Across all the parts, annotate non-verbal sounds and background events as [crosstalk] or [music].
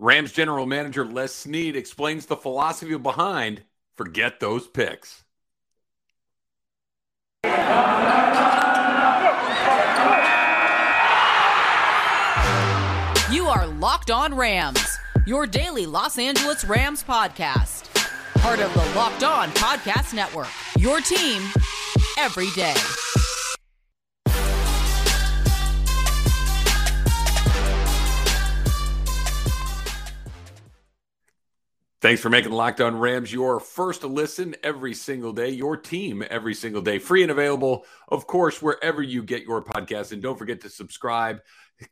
Rams general manager Les Snead explains the philosophy behind forget those picks. You are Locked On Rams, your daily Los Angeles Rams podcast. Part of the Locked On Podcast Network, your team every day. Thanks for making Locked On Rams your first listen every single day, your team every single day, free and available, of course, wherever you get your podcast. And don't forget to subscribe.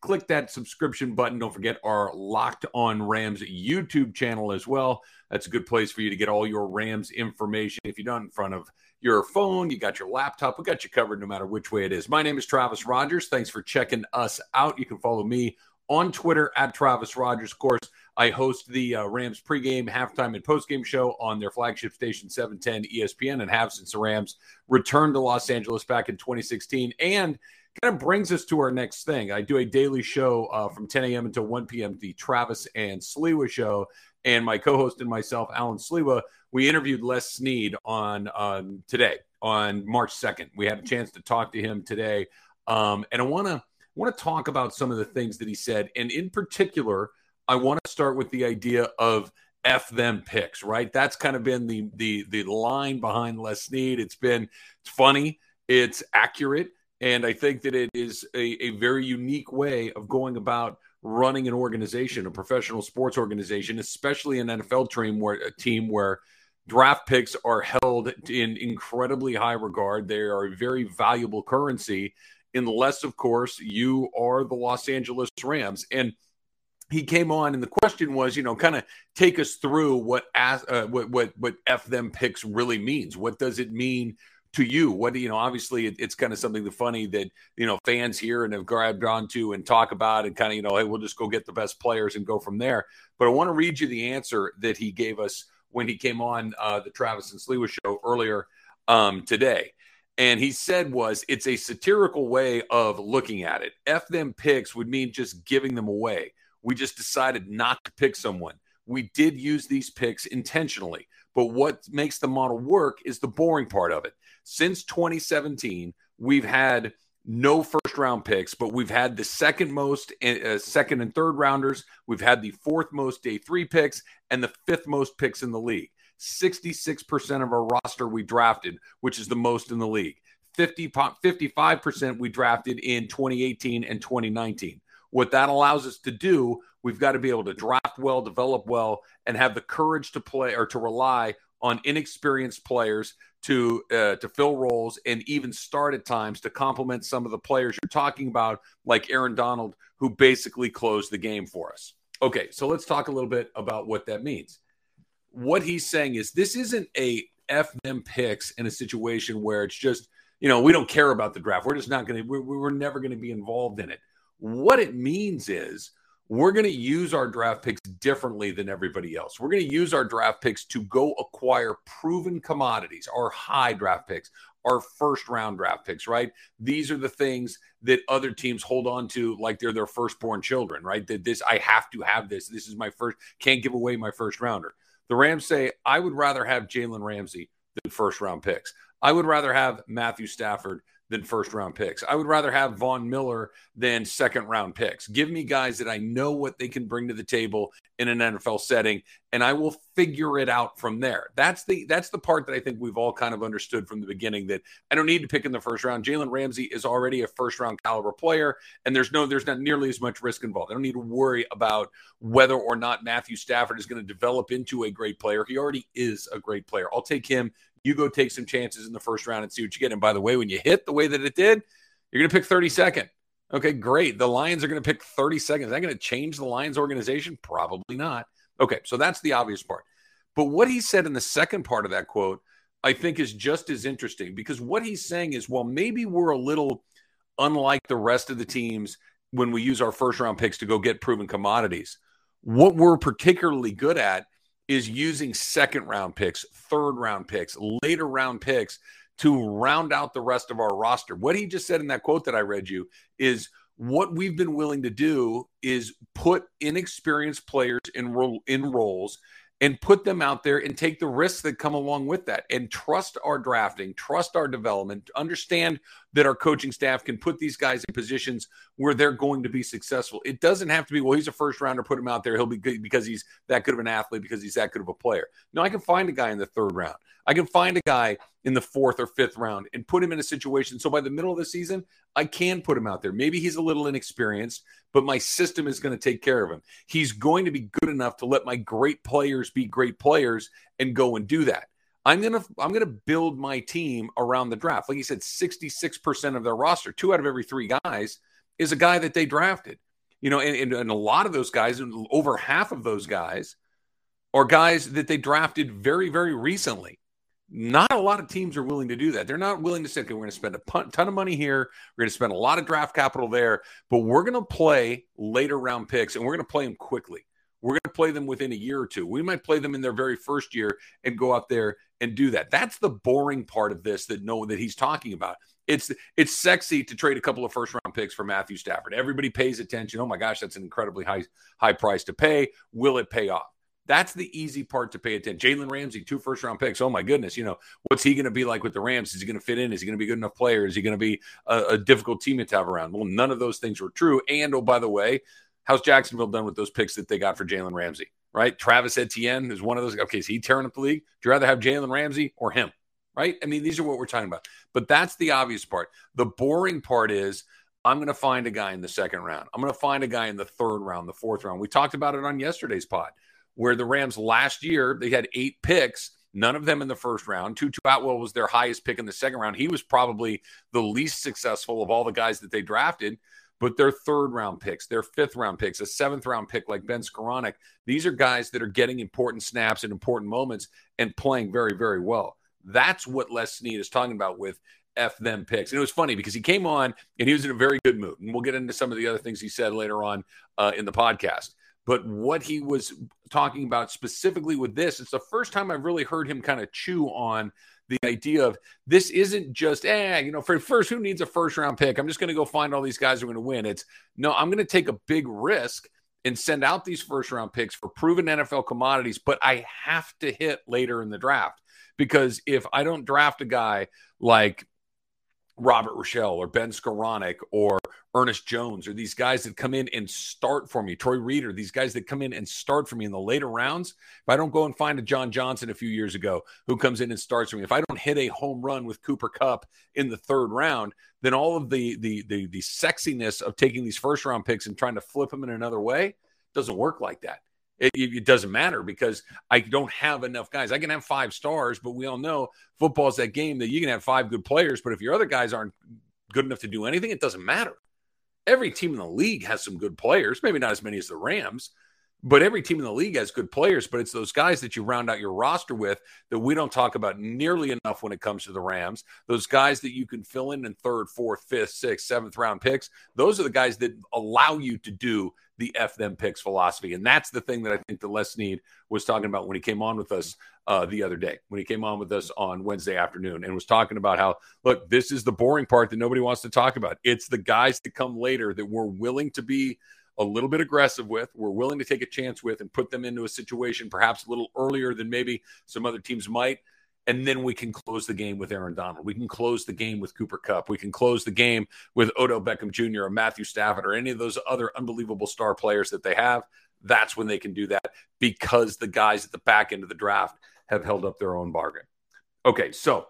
Click that subscription button. Don't forget our Locked On Rams YouTube channel as well. That's a good place for you to get all your Rams information. If you're not in front of your phone, you got your laptop, we got you covered no matter which way it is. My name is Travis Rogers. Thanks for checking us out. You can follow me on Twitter at Travis Rogers. Of course, I host the uh, Rams pregame, halftime, and postgame show on their flagship station, 710 ESPN, and have since the Rams returned to Los Angeles back in 2016. And kind of brings us to our next thing. I do a daily show uh, from 10 a.m. until 1 p.m., the Travis and Sliwa show. And my co host and myself, Alan Sliwa, we interviewed Les Snead on um, today, on March 2nd. We had a chance to talk to him today. Um, and I want to want to talk about some of the things that he said. And in particular, I want to start with the idea of F them picks, right? That's kind of been the the the line behind Les Snead. It's been it's funny, it's accurate, and I think that it is a, a very unique way of going about running an organization, a professional sports organization, especially an NFL team where a team where draft picks are held in incredibly high regard. They are a very valuable currency, unless, of course, you are the Los Angeles Rams. And he came on and the question was you know kind of take us through what as uh, what what what f them picks really means. What does it mean to you? What do you know obviously it, it's kind of something the funny that you know fans here and have grabbed onto and talk about and kind of you know hey we'll just go get the best players and go from there. But i want to read you the answer that he gave us when he came on uh, the travis and Sliwa show earlier um, today. And he said was it's a satirical way of looking at it. F them picks would mean just giving them away we just decided not to pick someone. We did use these picks intentionally, but what makes the model work is the boring part of it. Since 2017, we've had no first round picks, but we've had the second most, uh, second and third rounders. We've had the fourth most day three picks and the fifth most picks in the league. 66% of our roster we drafted, which is the most in the league. 50, 55% we drafted in 2018 and 2019. What that allows us to do, we've got to be able to draft well, develop well, and have the courage to play or to rely on inexperienced players to uh, to fill roles and even start at times to complement some of the players you're talking about, like Aaron Donald, who basically closed the game for us. Okay, so let's talk a little bit about what that means. What he's saying is this isn't a F them picks in a situation where it's just, you know, we don't care about the draft. We're just not going to, we're, we're never going to be involved in it. What it means is we're going to use our draft picks differently than everybody else. We're going to use our draft picks to go acquire proven commodities, our high draft picks, our first round draft picks, right? These are the things that other teams hold on to like they're their firstborn children, right? That this, I have to have this. This is my first, can't give away my first rounder. The Rams say, I would rather have Jalen Ramsey than first round picks. I would rather have Matthew Stafford than first round picks. I would rather have Von Miller than second round picks. Give me guys that I know what they can bring to the table in an NFL setting and I will figure it out from there. That's the that's the part that I think we've all kind of understood from the beginning that I don't need to pick in the first round. Jalen Ramsey is already a first round caliber player and there's no there's not nearly as much risk involved. I don't need to worry about whether or not Matthew Stafford is going to develop into a great player. He already is a great player. I'll take him you go take some chances in the first round and see what you get. And by the way, when you hit the way that it did, you're going to pick 32nd. Okay, great. The Lions are going to pick 32nd. Is that going to change the Lions organization? Probably not. Okay, so that's the obvious part. But what he said in the second part of that quote, I think is just as interesting because what he's saying is, well, maybe we're a little unlike the rest of the teams when we use our first round picks to go get proven commodities. What we're particularly good at is using second round picks, third round picks, later round picks to round out the rest of our roster. What he just said in that quote that I read you is what we've been willing to do is put inexperienced players in, in roles and put them out there and take the risks that come along with that and trust our drafting, trust our development, understand that our coaching staff can put these guys in positions where they're going to be successful. It doesn't have to be, well, he's a first rounder, put him out there. He'll be good because he's that good of an athlete, because he's that good of a player. No, I can find a guy in the third round. I can find a guy in the fourth or fifth round and put him in a situation. So by the middle of the season, I can put him out there. Maybe he's a little inexperienced, but my system is going to take care of him. He's going to be good enough to let my great players be great players and go and do that. I'm gonna I'm gonna build my team around the draft. Like you said, 66% of their roster, two out of every three guys, is a guy that they drafted. You know, and, and, and a lot of those guys, over half of those guys, are guys that they drafted very, very recently. Not a lot of teams are willing to do that. They're not willing to say, okay, we're going to spend a ton of money here. We're going to spend a lot of draft capital there, but we're going to play later round picks and we're going to play them quickly. We're going to play them within a year or two. We might play them in their very first year and go out there and do that. That's the boring part of this that no that he's talking about. It's it's sexy to trade a couple of first round picks for Matthew Stafford. Everybody pays attention. Oh my gosh, that's an incredibly high high price to pay. Will it pay off? That's the easy part to pay attention. Jalen Ramsey, two first round picks. Oh my goodness, you know what's he going to be like with the Rams? Is he going to fit in? Is he going to be a good enough player? Is he going to be a, a difficult teammate to have around? Well, none of those things were true. And oh, by the way, how's Jacksonville done with those picks that they got for Jalen Ramsey? Right, Travis Etienne is one of those. Okay, is he tearing up the league? Do you rather have Jalen Ramsey or him? Right? I mean, these are what we're talking about. But that's the obvious part. The boring part is I'm going to find a guy in the second round. I'm going to find a guy in the third round, the fourth round. We talked about it on yesterday's pod where the Rams last year they had eight picks, none of them in the first round. Tutu Atwell was their highest pick in the second round. He was probably the least successful of all the guys that they drafted. But their third round picks, their fifth round picks, a seventh round pick like Ben Skowronek, these are guys that are getting important snaps in important moments and playing very, very well. That's what Les Snead is talking about with F them picks. And it was funny because he came on and he was in a very good mood. And we'll get into some of the other things he said later on uh, in the podcast. But what he was talking about specifically with this, it's the first time I've really heard him kind of chew on the idea of this isn't just, eh, you know, for first, who needs a first round pick? I'm just going to go find all these guys who are going to win. It's no, I'm going to take a big risk and send out these first round picks for proven NFL commodities, but I have to hit later in the draft because if I don't draft a guy like Robert Rochell or Ben Skowronek or Ernest Jones or these guys that come in and start for me, Troy Reeder, these guys that come in and start for me in the later rounds. If I don't go and find a John Johnson a few years ago who comes in and starts for me, if I don't hit a home run with Cooper Kupp in the third round, then all of the the the, the sexiness of taking these first round picks and trying to flip them in another way doesn't work like that. It, it, doesn't matter because I don't have enough guys. I can have five stars, but we all know football is that game that you can have five good players, but if your other guys aren't good enough to do anything, it doesn't matter every team in the league has some good players, maybe not as many as the Rams, but every team in the league has good players. But it's those guys that you round out your roster with that we don't talk about nearly enough when it comes to the Rams. Those guys that you can fill in in third, fourth, fifth, sixth, seventh round picks. Those are the guys that allow you to do the F them picks philosophy. And that's the thing that I think the Les Snead was talking about when he came on with us uh, the other day, when he came on with us on Wednesday afternoon and was talking about how, look, this is the boring part that nobody wants to talk about. It's the guys that come later that we're willing to be a little bit aggressive with, we're willing to take a chance with and put them into a situation perhaps a little earlier than maybe some other teams might and then we can close the game with Aaron Donald. We can close the game with Cooper Kupp. We can close the game with Odell Beckham Jr. or Matthew Stafford or any of those other unbelievable star players that they have. That's when they can do that because the guys at the back end of the draft have held up their own bargain. Okay, so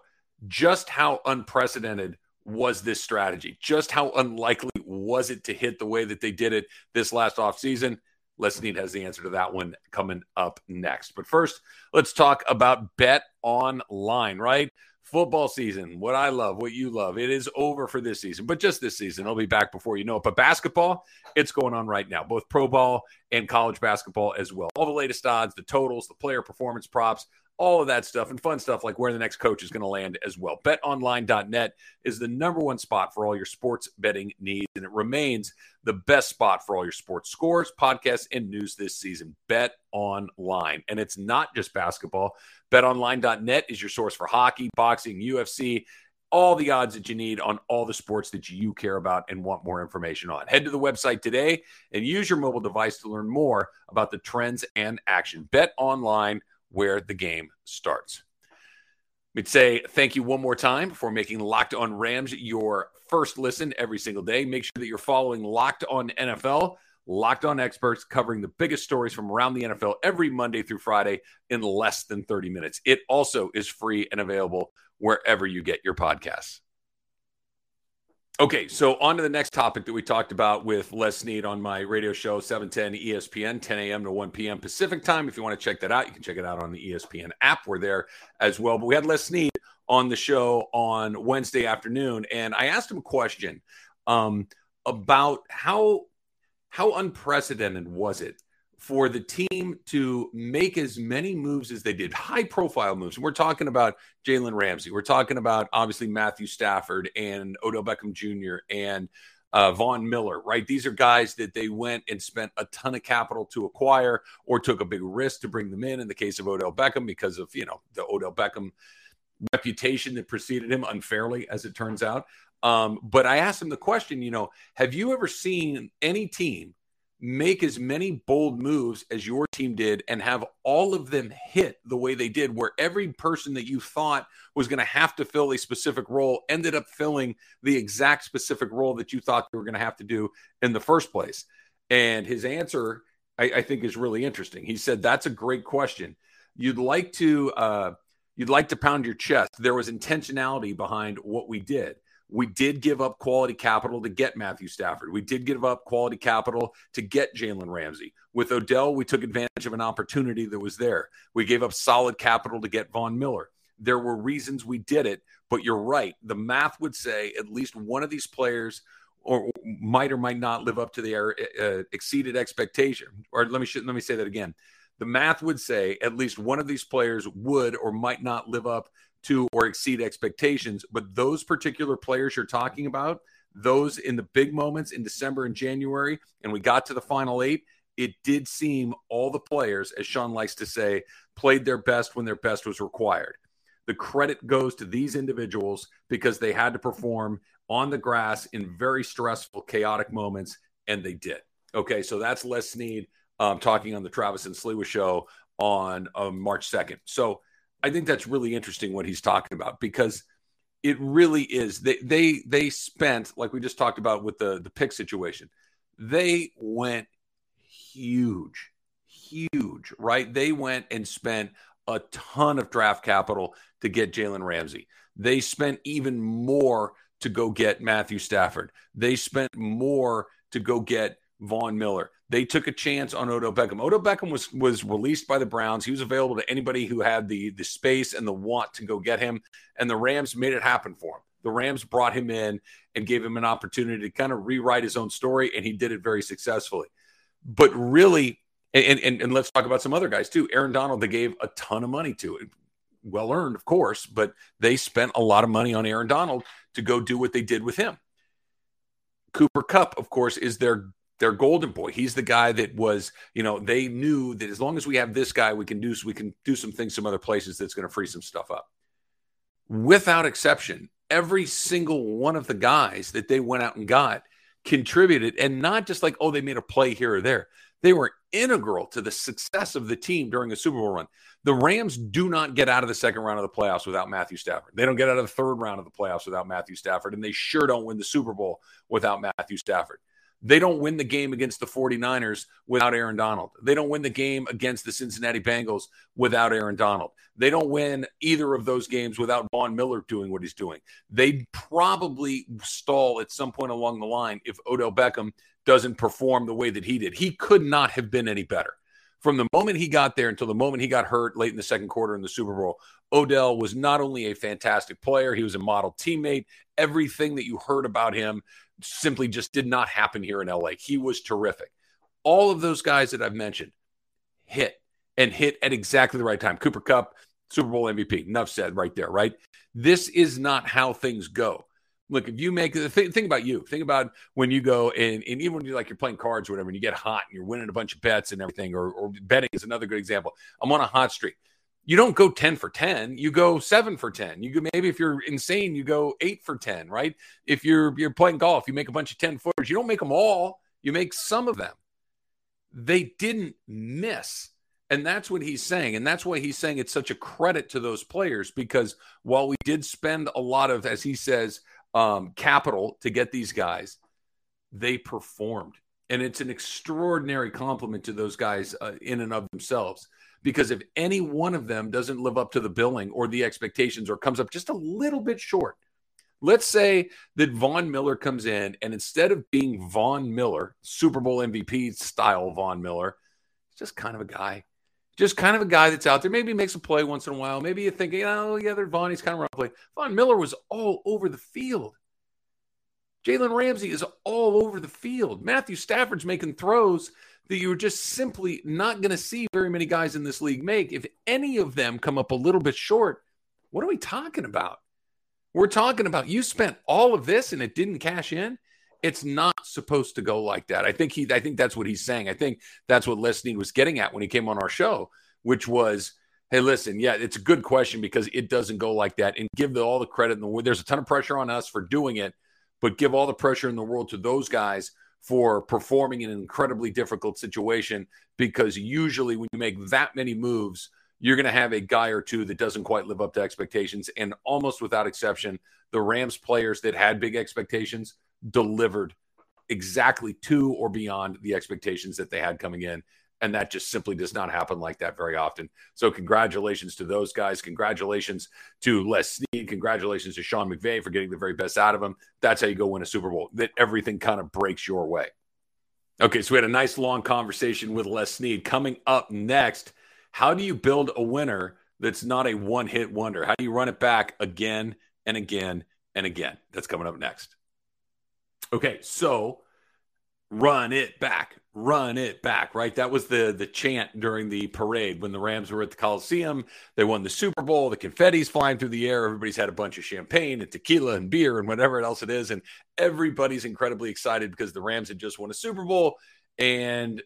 just how unprecedented was this strategy? Just how unlikely was it to hit the way that they did it this last offseason? Les has the answer to that one coming up next. But first, let's talk about Bet Online, right? Football season, what I love, what you love, it is over for this season, but just this season. It'll be back before you know it. But basketball, it's going on right now, both pro ball and college basketball as well. All the latest odds, the totals, the player performance props, all of that stuff and fun stuff like where the next coach is going to land as well. BetOnline.net is the number one spot for all your sports betting needs, and it remains the best spot for all your sports scores, podcasts, and news this season. Bet Online. And it's not just basketball. BetOnline.net is your source for hockey, boxing, UFC, all the odds that you need on all the sports that you care about and want more information on. Head to the website today and use your mobile device to learn more about the trends and action. Bet online where the game starts. We'd say thank you one more time for making Locked On Rams your first listen every single day. Make sure that you're following Locked On NFL, Locked On Experts, covering the biggest stories from around the NFL every Monday through Friday in less than 30 minutes. It also is free and available wherever you get your podcasts. Okay, so on to the next topic that we talked about with Les Snead on my radio show, 710 ESPN, 10 a.m. to 1 p.m. Pacific time. If you want to check that out, you can check it out on the ESPN app. We're there as well. But we had Les Snead on the show on Wednesday afternoon, and I asked him a question um, about how how unprecedented was it for the team to make as many moves as they did, high profile moves. And we're talking about Jalen Ramsey. We're talking about obviously Matthew Stafford and Odell Beckham Jr. and uh, Von Miller, right? These are guys that they went and spent a ton of capital to acquire or took a big risk to bring them in. In the case of Odell Beckham, because of, you know, the Odell Beckham reputation that preceded him unfairly, as it turns out. Um, but I asked him the question, you know, have you ever seen any team make as many bold moves as your team did and have all of them hit the way they did, where every person that you thought was going to have to fill a specific role ended up filling the exact specific role that you thought they were going to have to do in the first place. And his answer, I, I think, is really interesting. He said, That's a great question. You'd like to, uh, you'd like to pound your chest. There was intentionality behind what we did. We did give up quality capital to get Matthew Stafford. We did give up quality capital to get Jalen Ramsey. With Odell, we took advantage of an opportunity that was there. We gave up solid capital to get Von Miller. There were reasons we did it, but you're right. The math would say at least one of these players or might or might not live up to their uh, exceeded expectation. Or let me let me say that again. The math would say at least one of these players would or might not live up to or exceed expectations. But those particular players you're talking about, those in the big moments in December and January, and we got to the final eight, it did seem all the players, as Sean likes to say, played their best when their best was required. The credit goes to these individuals because they had to perform on the grass in very stressful, chaotic moments, and they did. Okay, so that's Les Snead um, talking on the Travis and Sliwa show on um, March 2nd. So I think that's really interesting what he's talking about because it really is. They they they spent like we just talked about with the the pick situation. They went huge, huge, right? They went and spent a ton of draft capital to get Jalen Ramsey. They spent even more to go get Matthew Stafford. They spent more to go get Von Miller. They took a chance on Odell Beckham. Odell Beckham was was released by the Browns. He was available to anybody who had the the space and the want to go get him, and the Rams made it happen for him. The Rams brought him in and gave him an opportunity to kind of rewrite his own story, and he did it very successfully. But really, and, and, and let's talk about some other guys too. Aaron Donald, they gave a ton of money to it. Well earned, of course, but they spent a lot of money on Aaron Donald to go do what they did with him. Cooper Kupp, of course, is their their golden boy. He's the guy that was, you know, they knew that as long as we have this guy, we can do we can do some things some other places that's going to free some stuff up. Without exception, every single one of the guys that they went out and got contributed and not just like oh they made a play here or there. They were integral to the success of the team during a Super Bowl run. The Rams do not get out of the second round of the playoffs without Matthew Stafford. They don't get out of the third round of the playoffs without Matthew Stafford and they sure don't win the Super Bowl without Matthew Stafford. They don't win the game against the 49ers without Aaron Donald. They don't win the game against the Cincinnati Bengals without Aaron Donald. They don't win either of those games without Von Miller doing what he's doing. They probably stall at some point along the line if Odell Beckham doesn't perform the way that he did. He could not have been any better. From the moment he got there until the moment he got hurt late in the second quarter in the Super Bowl, Odell was not only a fantastic player, he was a model teammate. Everything that you heard about him simply just did not happen here in LA. He was terrific. All of those guys that I've mentioned hit and hit at exactly the right time. Cooper Kupp, Super Bowl MVP. Enough said right there, right? This is not how things go. Look, if you make the thing, think about you. Think about when you go and, and even when you like you're playing cards or whatever, and you get hot and you're winning a bunch of bets and everything, or, or betting is another good example. I'm on a hot streak you don't go 10 for 10 you go 7 for 10 you go maybe if you're insane you go 8 for 10 right? If you're you're playing golf you make a bunch of 10 footers you don't make them all you make some of them. They didn't miss. And that's what he's saying and that's why he's saying it's such a credit to those players because while we did spend a lot of as he says um, capital to get these guys they performed. And it's an extraordinary compliment to those guys uh, in and of themselves because if any one of them doesn't live up to the billing or the expectations or comes up just a little bit short, let's say that Von Miller comes in and instead of being Von Miller, Super Bowl MVP style Von Miller, just kind of a guy. Just kind of a guy that's out there. Maybe makes a play once in a while. Maybe you think, oh, yeah, they're Von. He's kind of roughly. Von Miller was all over the field. Jalen Ramsey is all over the field. Matthew Stafford's making throws that you're just simply not going to see very many guys in this league make. If any of them come up a little bit short, what are we talking about? We're talking about you spent all of this and it didn't cash in. It's not supposed to go like that. I think he I think that's what he's saying. I think that's what Les Snead was getting at when he came on our show, which was, hey, listen, yeah, it's a good question because it doesn't go like that. And give the, all the credit in the world. There's a ton of pressure on us for doing it, but give all the pressure in the world to those guys for performing in an incredibly difficult situation because usually when you make that many moves, you're going to have a guy or two that doesn't quite live up to expectations. And almost without exception, the Rams players that had big expectations delivered exactly to or beyond the expectations that they had coming in. And that just simply does not happen like that very often. So, congratulations to those guys. Congratulations to Les Snead. Congratulations to Sean McVay for getting the very best out of him. That's how you go win a Super Bowl, that everything kind of breaks your way. Okay, so we had a nice long conversation with Les Snead. Coming up next, how do you build a winner that's not a one hit wonder? How do you run it back again and again and again? That's coming up next. Okay, so run it back, run it back, right? That was the the chant during the parade when the Rams were at the Coliseum. They won the Super Bowl, the confetti's flying through the air, everybody's had a bunch of champagne and tequila and beer and whatever else it is and everybody's incredibly excited because the Rams had just won a Super Bowl and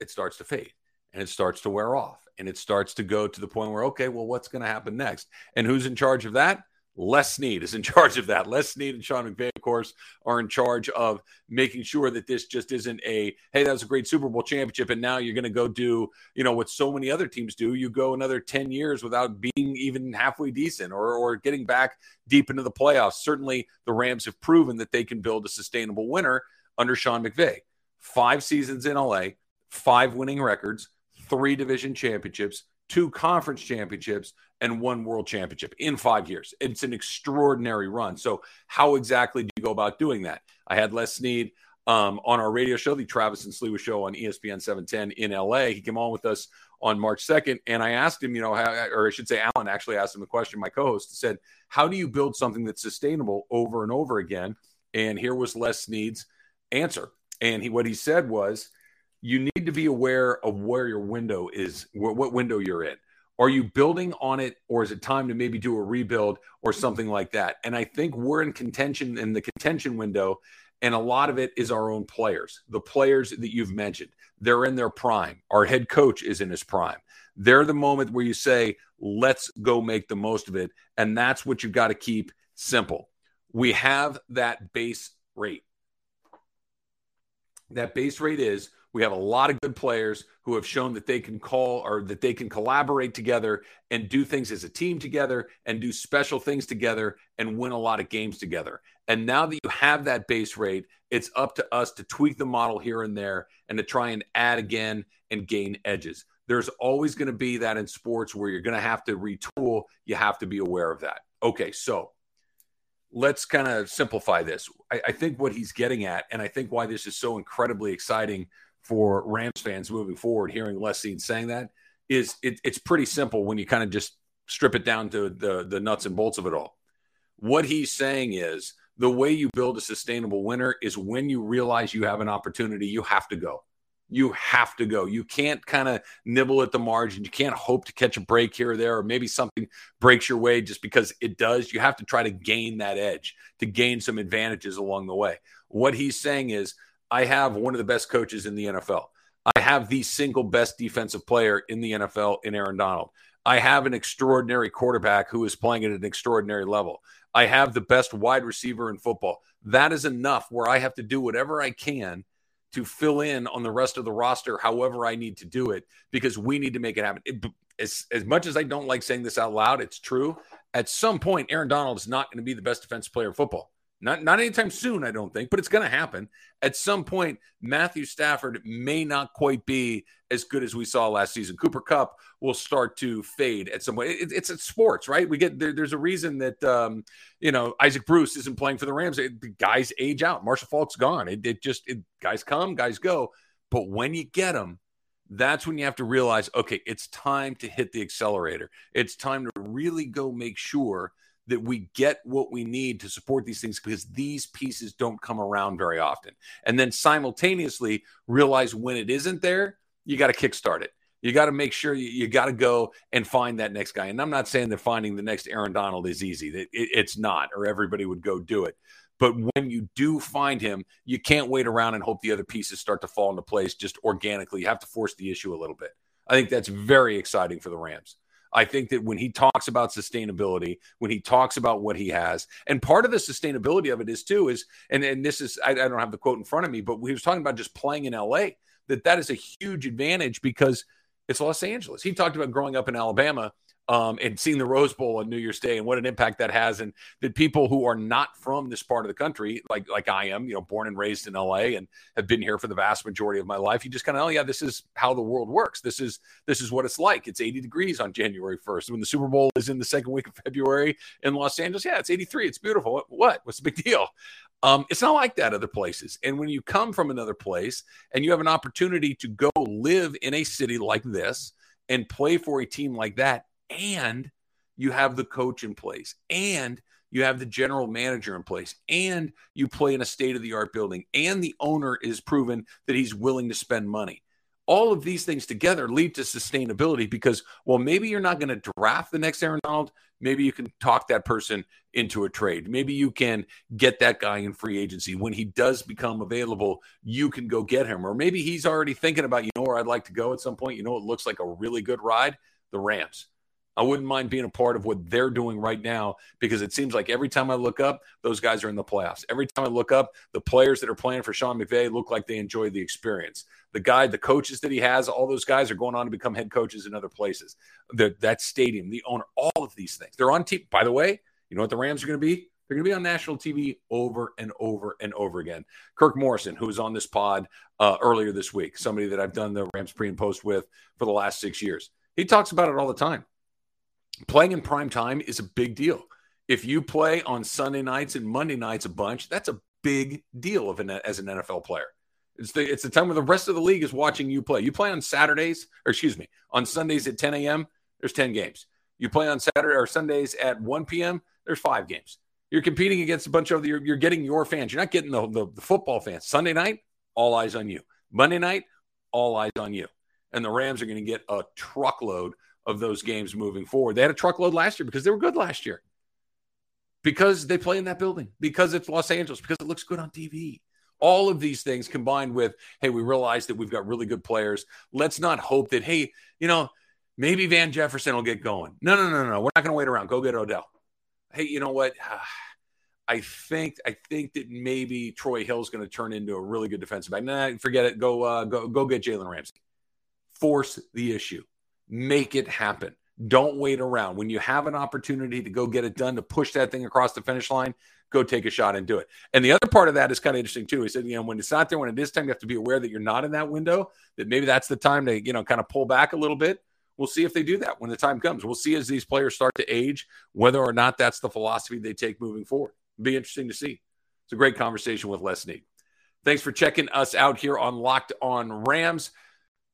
it starts to fade and it starts to wear off and it starts to go to the point where okay, well what's going to happen next? And who's in charge of that? Les Snead is in [laughs] charge of that. Les Snead and Sean McVay, of course, are in charge of making sure that this just isn't a hey, that was a great Super Bowl championship, and now you're going to go do you know what so many other teams do. You go another ten years without being even halfway decent or or getting back deep into the playoffs. Certainly, the Rams have proven that they can build a sustainable winner under Sean McVay. Five seasons in LA, five winning records, three division championships, two conference championships, and one world championship in five years. It's an extraordinary run. So, how exactly do you go about doing that? I had Les Snead um, on our radio show, the Travis and Sliwa show on ESPN 710 in LA. He came on with us on March 2nd, and I asked him, you know, how, or I should say, Alan actually asked him a question. My co host said, How do you build something that's sustainable over and over again? And here was Les Snead's answer. And he, what he said was, you need to be aware of where your window is, what window you're in. Are you building on it, or is it time to maybe do a rebuild or mm-hmm. something like that? And I think we're in contention in the contention window, and a lot of it is our own players, the players that you've mentioned. They're in their prime. Our head coach is in his prime. They're the moment where you say, let's go make the most of it. And that's what you've got to keep simple. We have that base rate. That base rate is we have a lot of good players who have shown that they can call or that they can collaborate together and do things as a team together and do special things together and win a lot of games together. And now that you have that base rate, it's up to us to tweak the model here and there and to try and add again and gain edges. There's always going to be that in sports where you're going to have to retool. You have to be aware of that. Okay, so let's kind of simplify this. I, I, think what he's getting at, and I think why this is so incredibly exciting for Rams fans moving forward, hearing Les Snead saying that is it, it's pretty simple when you kind of just strip it down to the, the nuts and bolts of it all. What he's saying is the way you build a sustainable winner is when you realize you have an opportunity, you have to go. You have to go. You can't kind of nibble at the margin. You can't hope to catch a break here or there, or maybe something breaks your way just because it does. You have to try to gain that edge, to gain some advantages along the way. What he's saying is I have one of the best coaches in the NFL. I have the single best defensive player in the NFL in Aaron Donald. I have an extraordinary quarterback who is playing at an extraordinary level. I have the best wide receiver in football. That is enough where I have to do whatever I can to fill in on the rest of the roster however I need to do it because we need to make it happen. It, as, as much as I don't like saying this out loud, it's true. At some point, Aaron Donald is not going to be the best defensive player in football. Not not anytime soon, I don't think, but it's going to happen. At some point, Matthew Stafford may not quite be as good as we saw last season. Cooper Kupp will start to fade at some point. It, it's, it's sports, right? We get there, there's a reason that um, you know Isaac Bruce isn't playing for the Rams. It, the guys age out. Marshall Faulk's gone. It, it just guys come, guys go. But when you get them, that's when you have to realize, okay, it's time to hit the accelerator. It's time to really go make sure that we get what we need to support these things because these pieces don't come around very often. And then simultaneously realize when it isn't there, you got to kickstart it. You got to make sure you, you got to go and find that next guy. And I'm not saying that finding the next Aaron Donald is easy. It, it, it's not, or everybody would go do it. But when you do find him, you can't wait around and hope the other pieces start to fall into place just organically. You have to force the issue a little bit. I think that's very exciting for the Rams. I think that when he talks about sustainability, when he talks about what he has, and part of the sustainability of it is too is, and, and this is, I, I don't have the quote in front of me, but he was talking about just playing in LA, that that is a huge advantage because it's Los Angeles. He talked about growing up in Alabama um, and seeing the Rose Bowl on New Year's Day and what an impact that has, and that people who are not from this part of the country, like like I am, you know, born and raised in LA and have been here for the vast majority of my life, you just kind of, oh yeah, this is how the world works. This is this is what it's like. It's 80 degrees on January 1st. When the Super Bowl is in the second week of February in Los Angeles, yeah, it's 83. It's beautiful. What? What's the big deal? Um, it's not like that other places. And when you come from another place and you have an opportunity to go live in a city like this and play for a team like that, and you have the coach in place and you have the general manager in place and you play in a state of the art building and the owner is proven that he's willing to spend money. All of these things together lead to sustainability because well maybe you're not going to draft the next Aaron Donald. Maybe you can talk that person into a trade. Maybe you can get that guy in free agency. When he does become available you can go get him. Or maybe he's already thinking about you know where I'd like to go at some point? You know it looks like a really good ride? The Rams I wouldn't mind being a part of what they're doing right now because it seems like every time I look up, those guys are in the playoffs. Every time I look up, the players that are playing for Sean McVay look like they enjoy the experience. The guy, the coaches that he has, all those guys are going on to become head coaches in other places. The, that stadium, the owner, all of these things. They're on TV. By the way, you know what the Rams are going to be? They're going to be on national TV over and over and over again. Kirk Morrison, who was on this pod uh, earlier this week, somebody that I've done the Rams pre and post with for the last six years, he talks about it all the time playing in prime time is a big deal. If you play on Sunday nights and Monday nights a bunch, that's a big deal of an, as an NFL player. It's the it's the time where the rest of the league is watching you play. You play on Saturdays, or excuse me, on Sundays at 10 a.m. There's 10 games. You play on Saturday or Sundays at 1 p.m. There's five games. You're competing against a bunch of you're, you're getting your fans. You're not getting the, the, the football fans. Sunday night, all eyes on you. Monday night, all eyes on you. And the Rams are going to get a truckload of those games moving forward. They had a truckload last year because they were good last year. Because they play in that building, because it's Los Angeles, because it looks good on TV. All of these things combined with, hey, we realize that we've got really good players. Let's not hope that, hey, you know, maybe Van Jefferson will get going. No, no, no, no. We're not going to wait around. Go get Odell. Hey, you know what? [sighs] I think I think that maybe Troy Hill's going to turn into a really good defensive back. Nah, forget it. Go uh, go go get Jalen Ramsey. Force the issue make it happen. Don't wait around. When you have an opportunity to go get it done, to push that thing across the finish line, go take a shot and do it. And the other part of that is kind of interesting too. He said, you know, when it's not there, when it is time, you have to be aware that you're not in that window, that maybe that's the time to, you know, kind of pull back a little bit. We'll see if they do that when the time comes. We'll see as these players start to age, whether or not that's the philosophy they take moving forward. It'll be interesting to see. It's a great conversation with Les Snead. Thanks for checking us out here on Locked On Rams.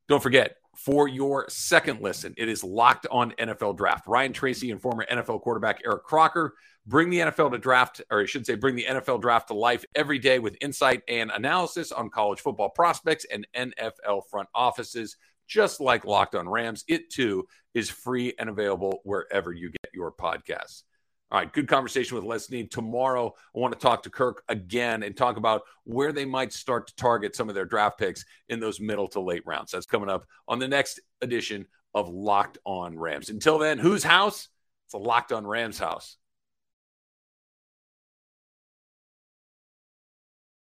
Don't forget, for your second listen. It is Locked on NFL Draft. Ryan Tracy and former NFL quarterback Eric Crocker bring the NFL to draft, or I should say, bring the NFL draft to life every day with insight and analysis on college football prospects and NFL front offices, just like Locked on Rams. It too is free and available wherever you get your podcasts. All right, good conversation with Les Snead. Tomorrow, I want to talk to Kirk again and talk about where they might start to target some of their draft picks in those middle to late rounds. That's coming up on the next edition of Locked On Rams. Until then, whose house? It's a Locked On Rams house.